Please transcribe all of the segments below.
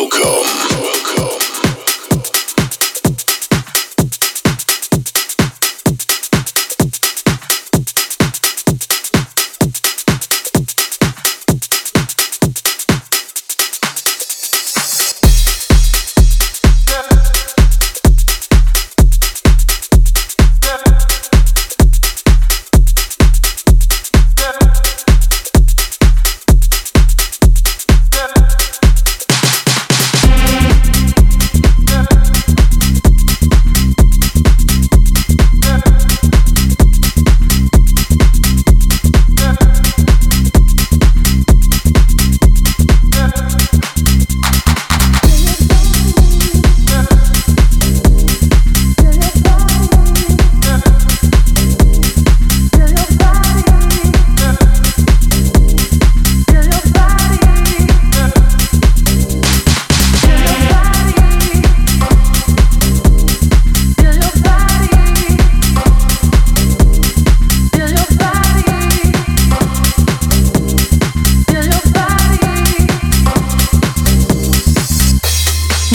Welcome.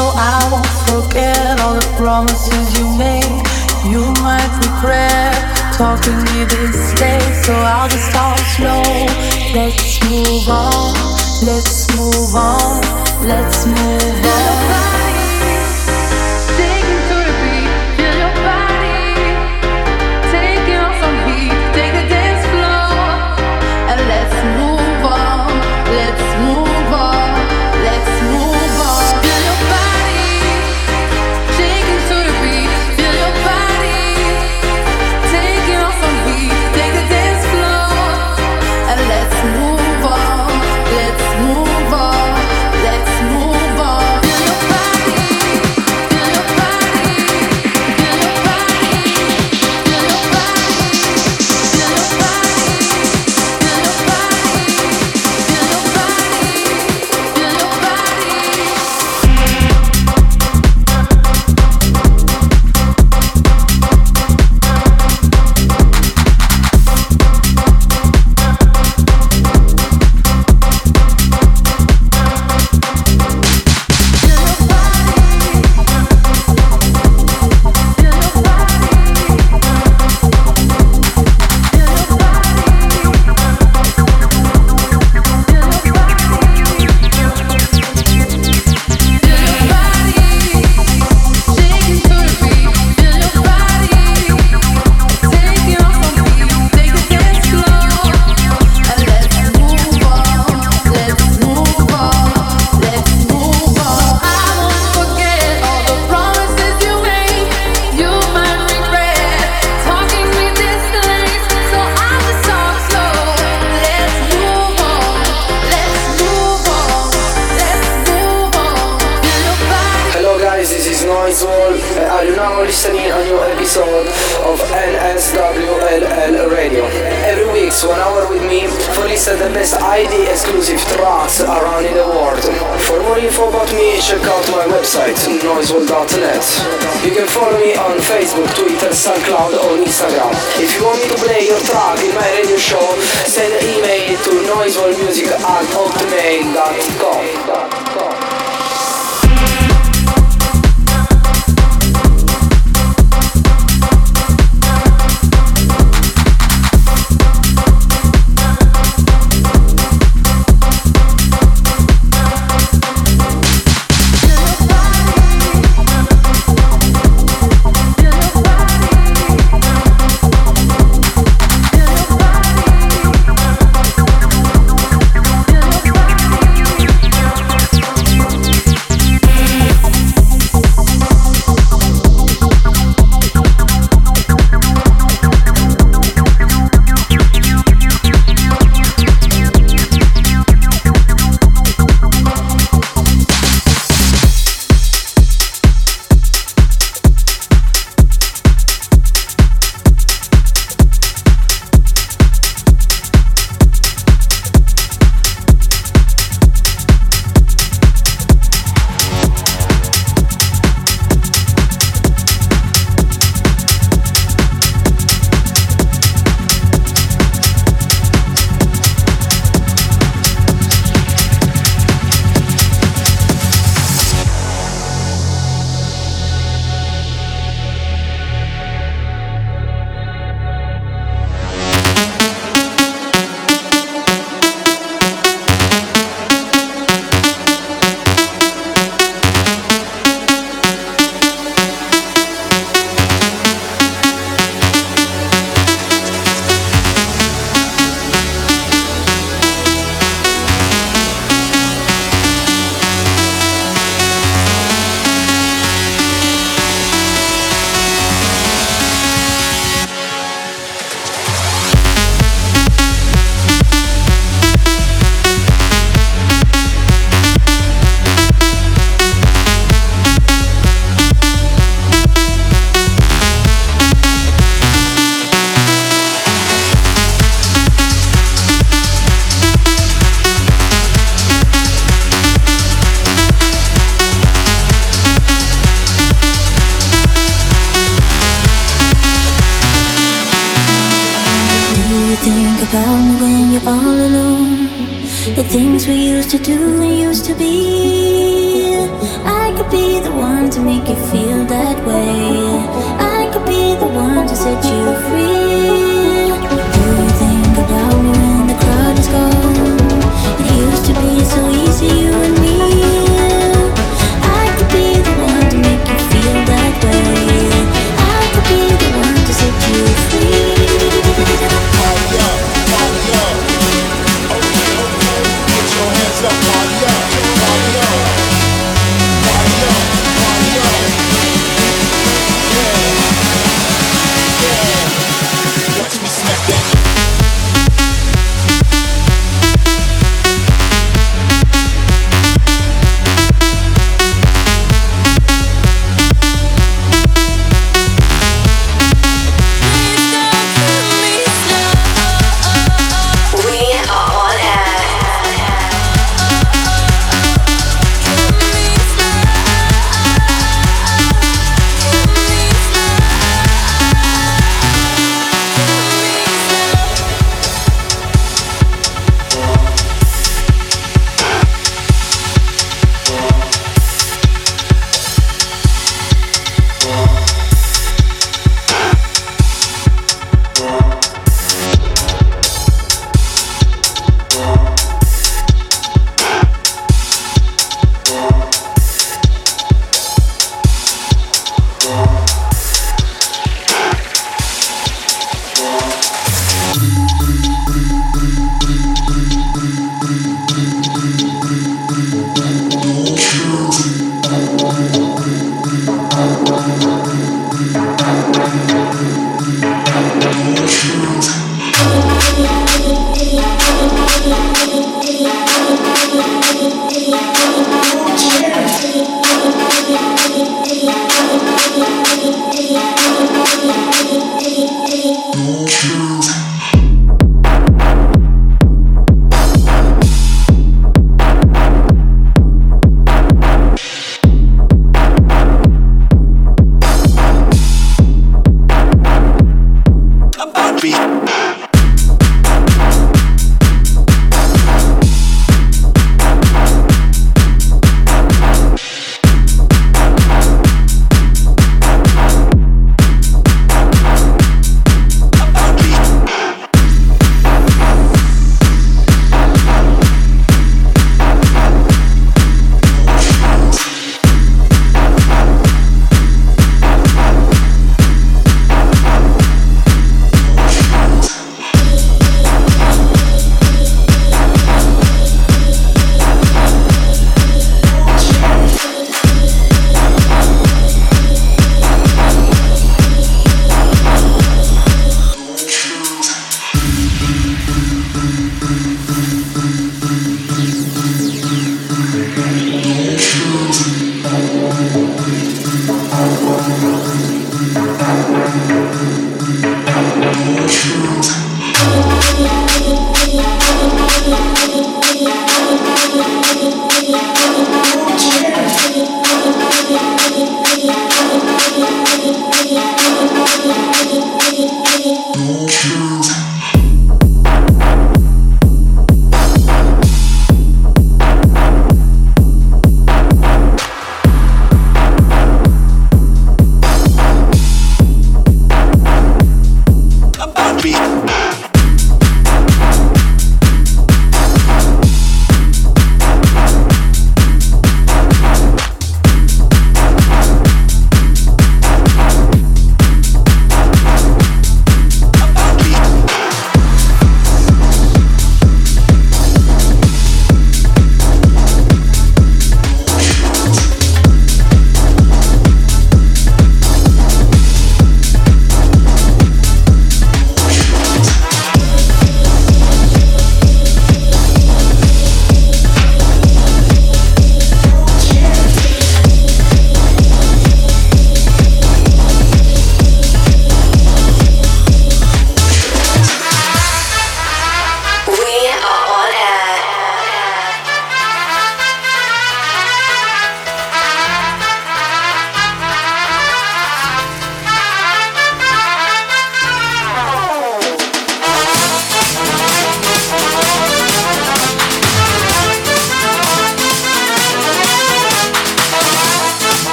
know I won't forget all the promises you made. You might regret talking me this day, so I'll just start slow. Let's move on, let's move on, let's move on.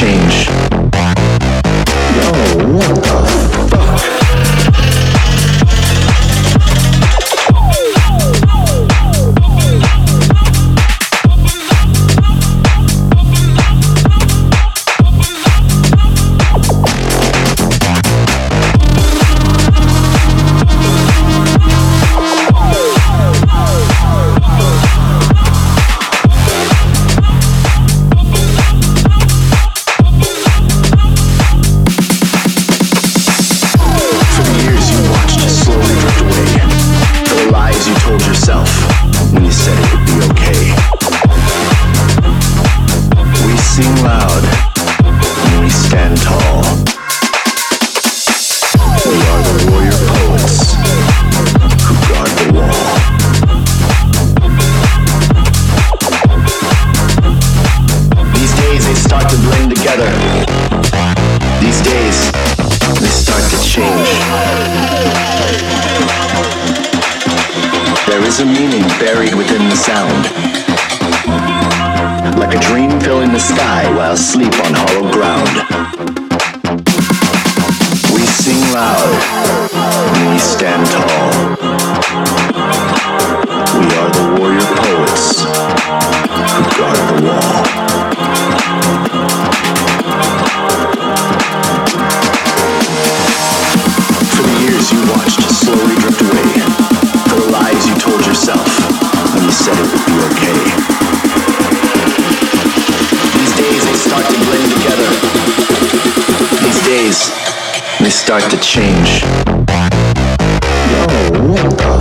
change. a meaning buried within the sound. Like a dream filling the sky while sleep on hollow ground. We sing loud, we stand tall. We are the warrior poets who guard the wall. would be okay. These days they start to blend together. These days they start to change. Yo, what the?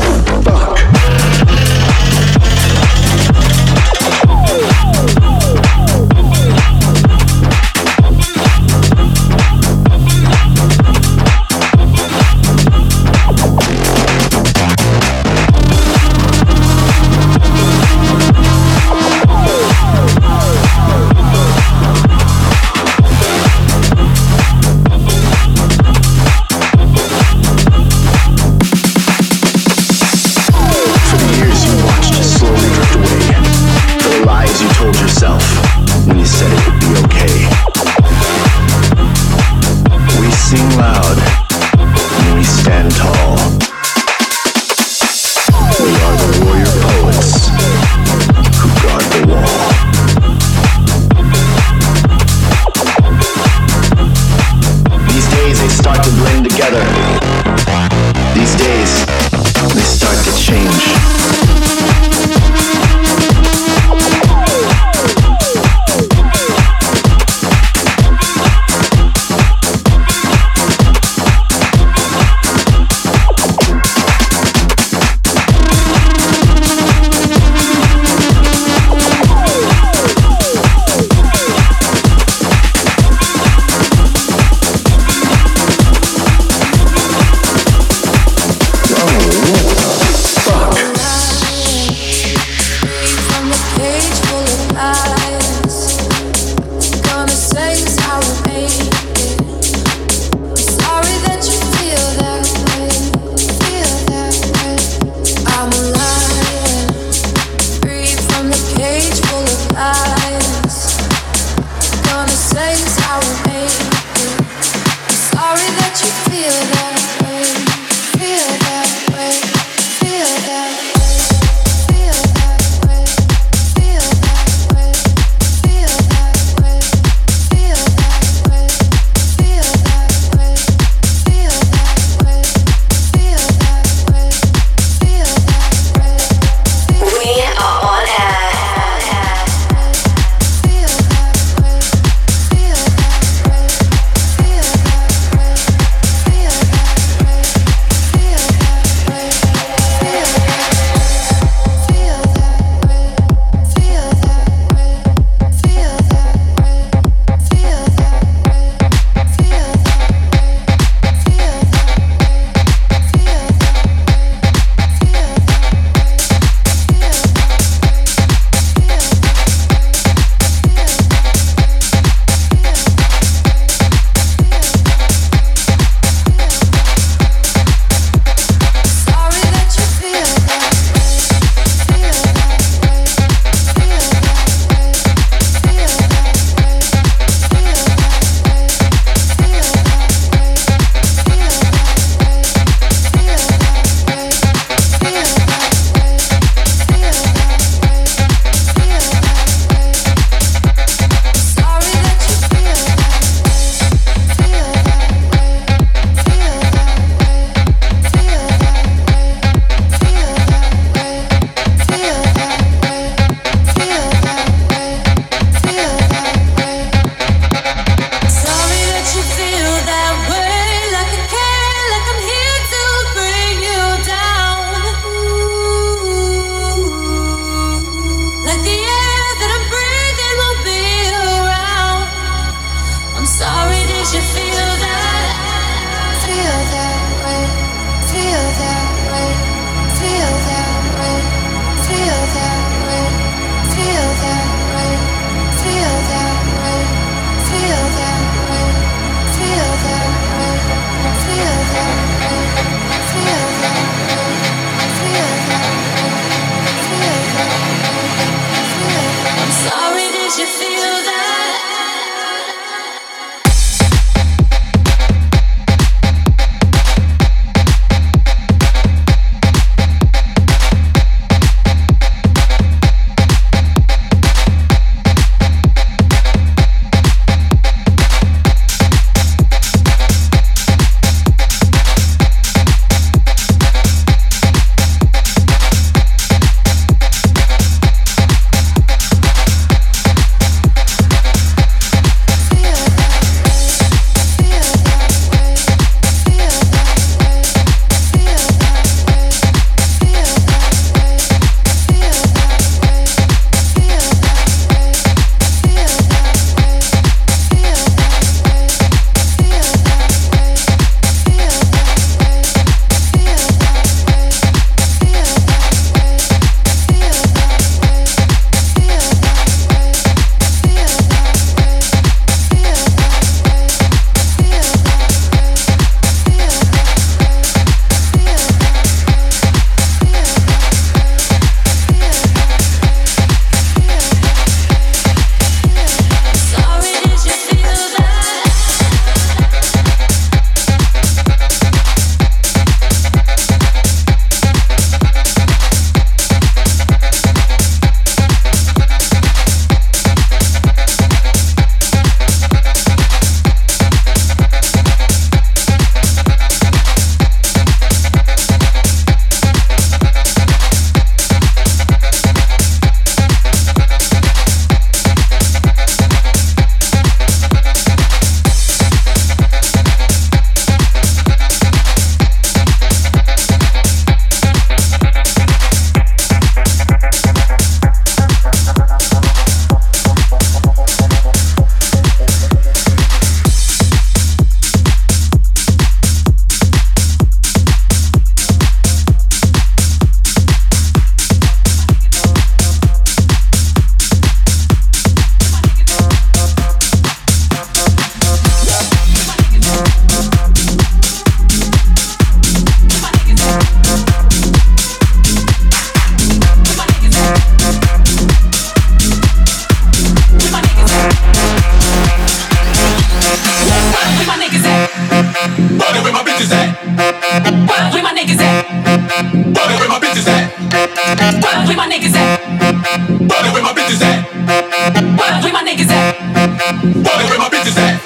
Standing in fire,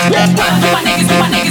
I let it burn in front of me.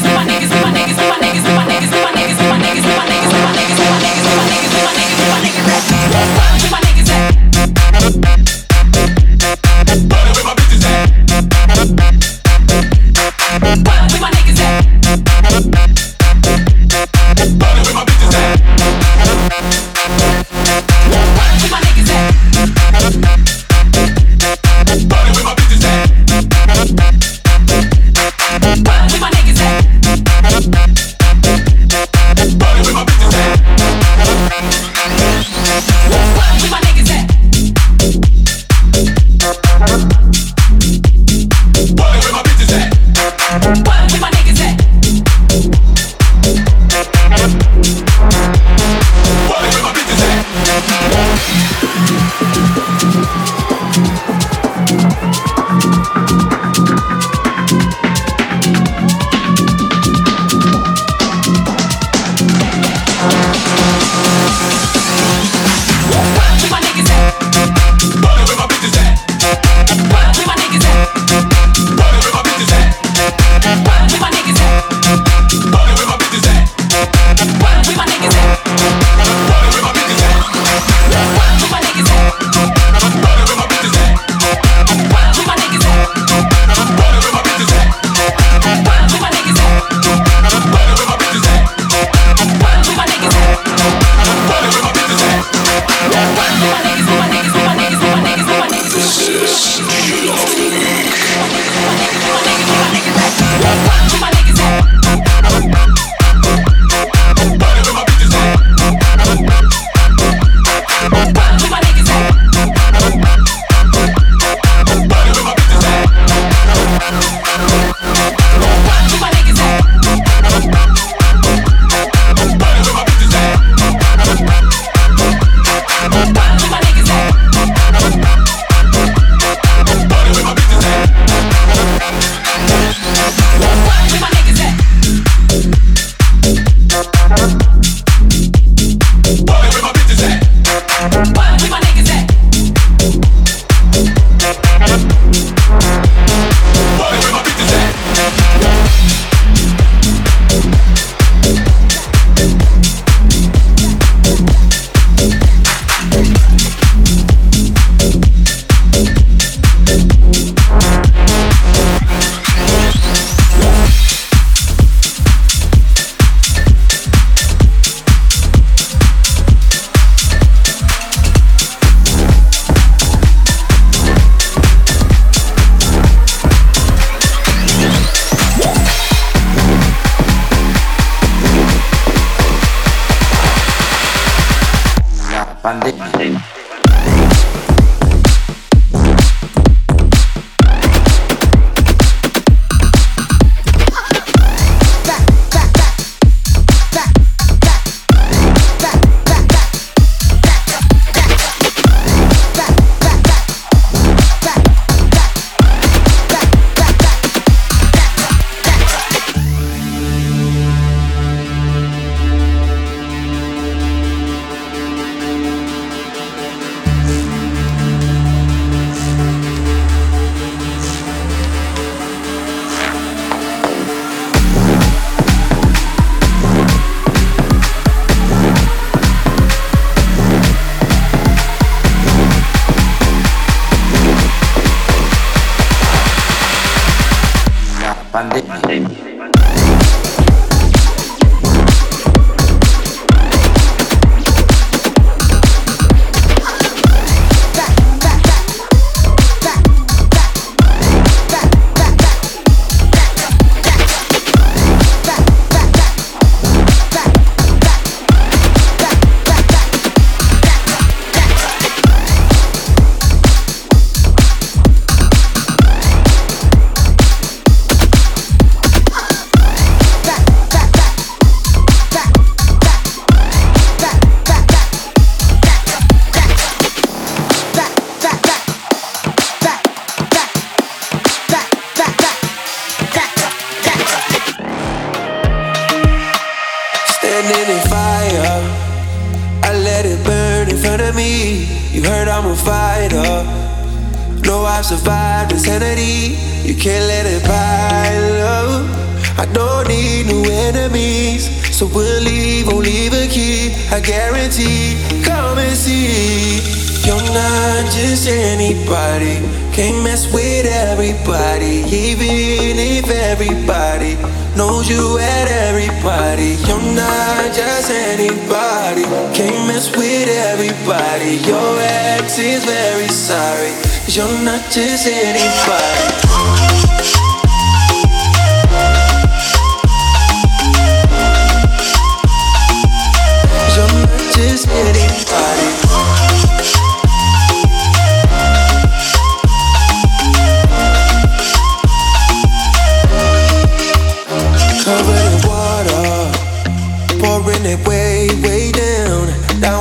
Knows you at everybody. You're not just anybody. Can't mess with everybody. Your ex is very sorry. You're not just anybody.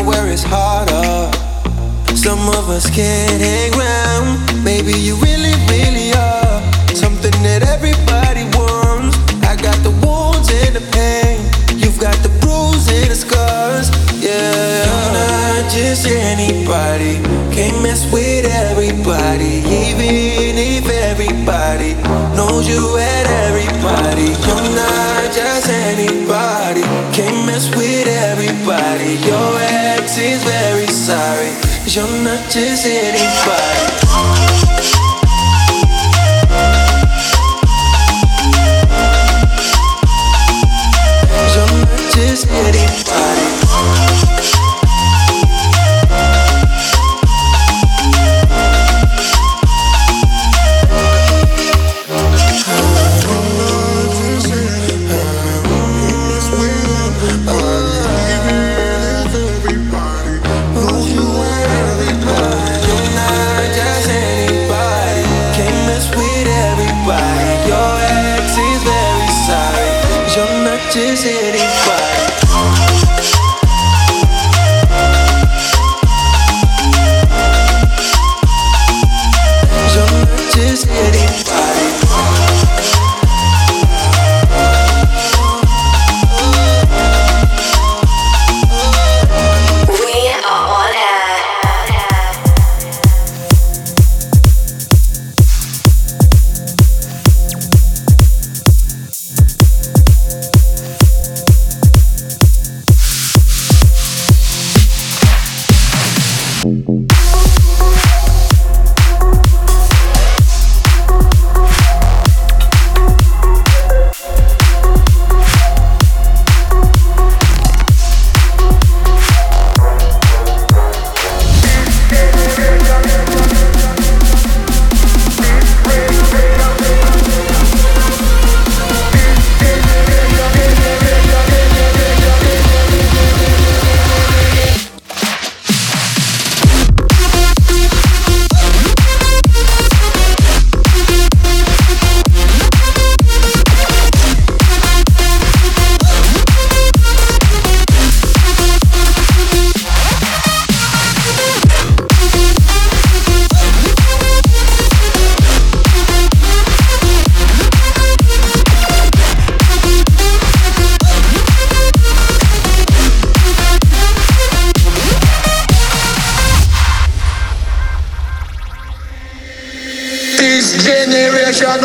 Where it's harder. Some of us can't hang around. Maybe you really, really are something that everybody wants. I got the wounds and the pain. You've got the bruises and the scars. Yeah, you're not just anybody. Can't mess with everybody, even if everybody knows you at everybody. You're not just anybody. Mess with everybody. Your ex is very sorry. Cause you're not just anybody.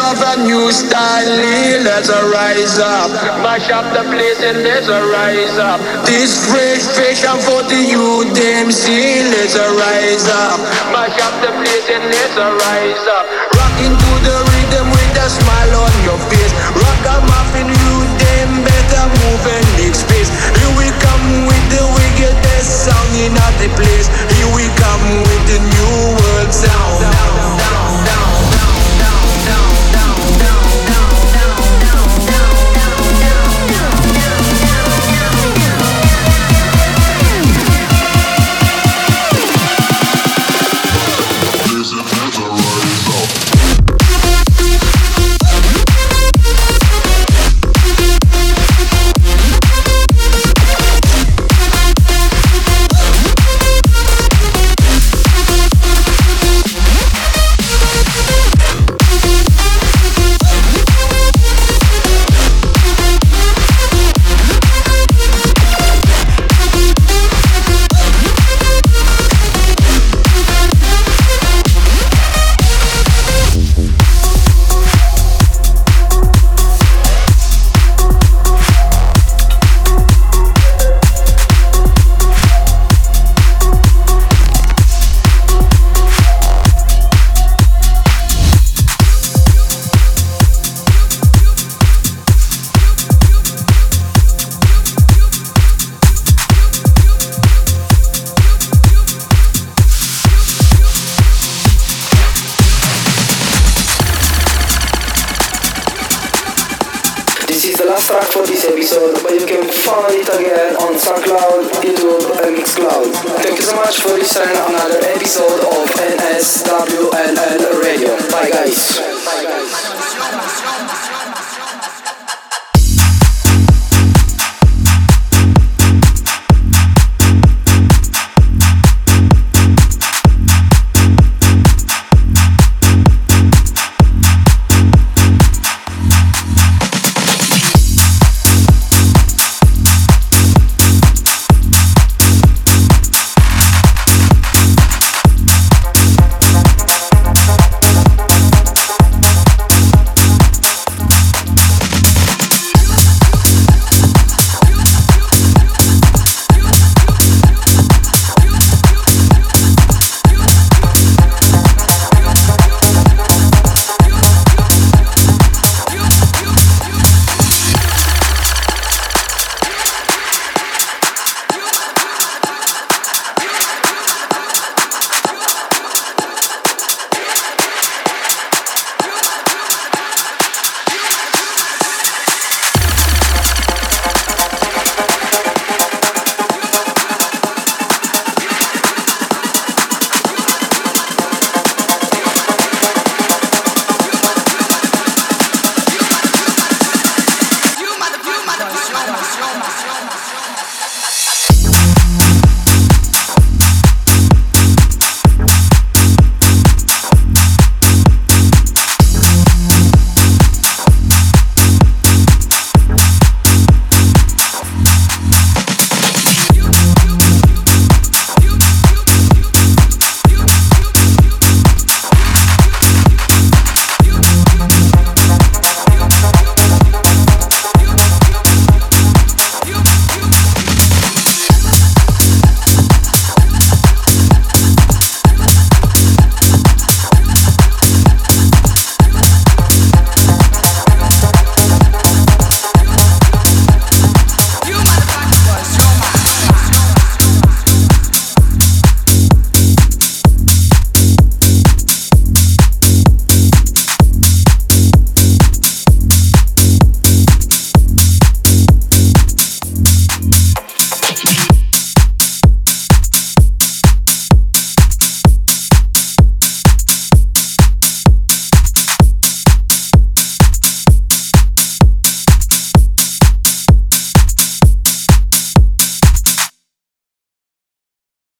Of a new style, let's rise up. Mash up the place and let's rise up. This fresh fashion for the youth, them see, let's rise up. Mash up the place and let's rise up. Rocking to the rhythm with a smile on your face. Rock a muffin, youth, them better move and make space. Here we come with the wickedest sound in the place. Here we come with the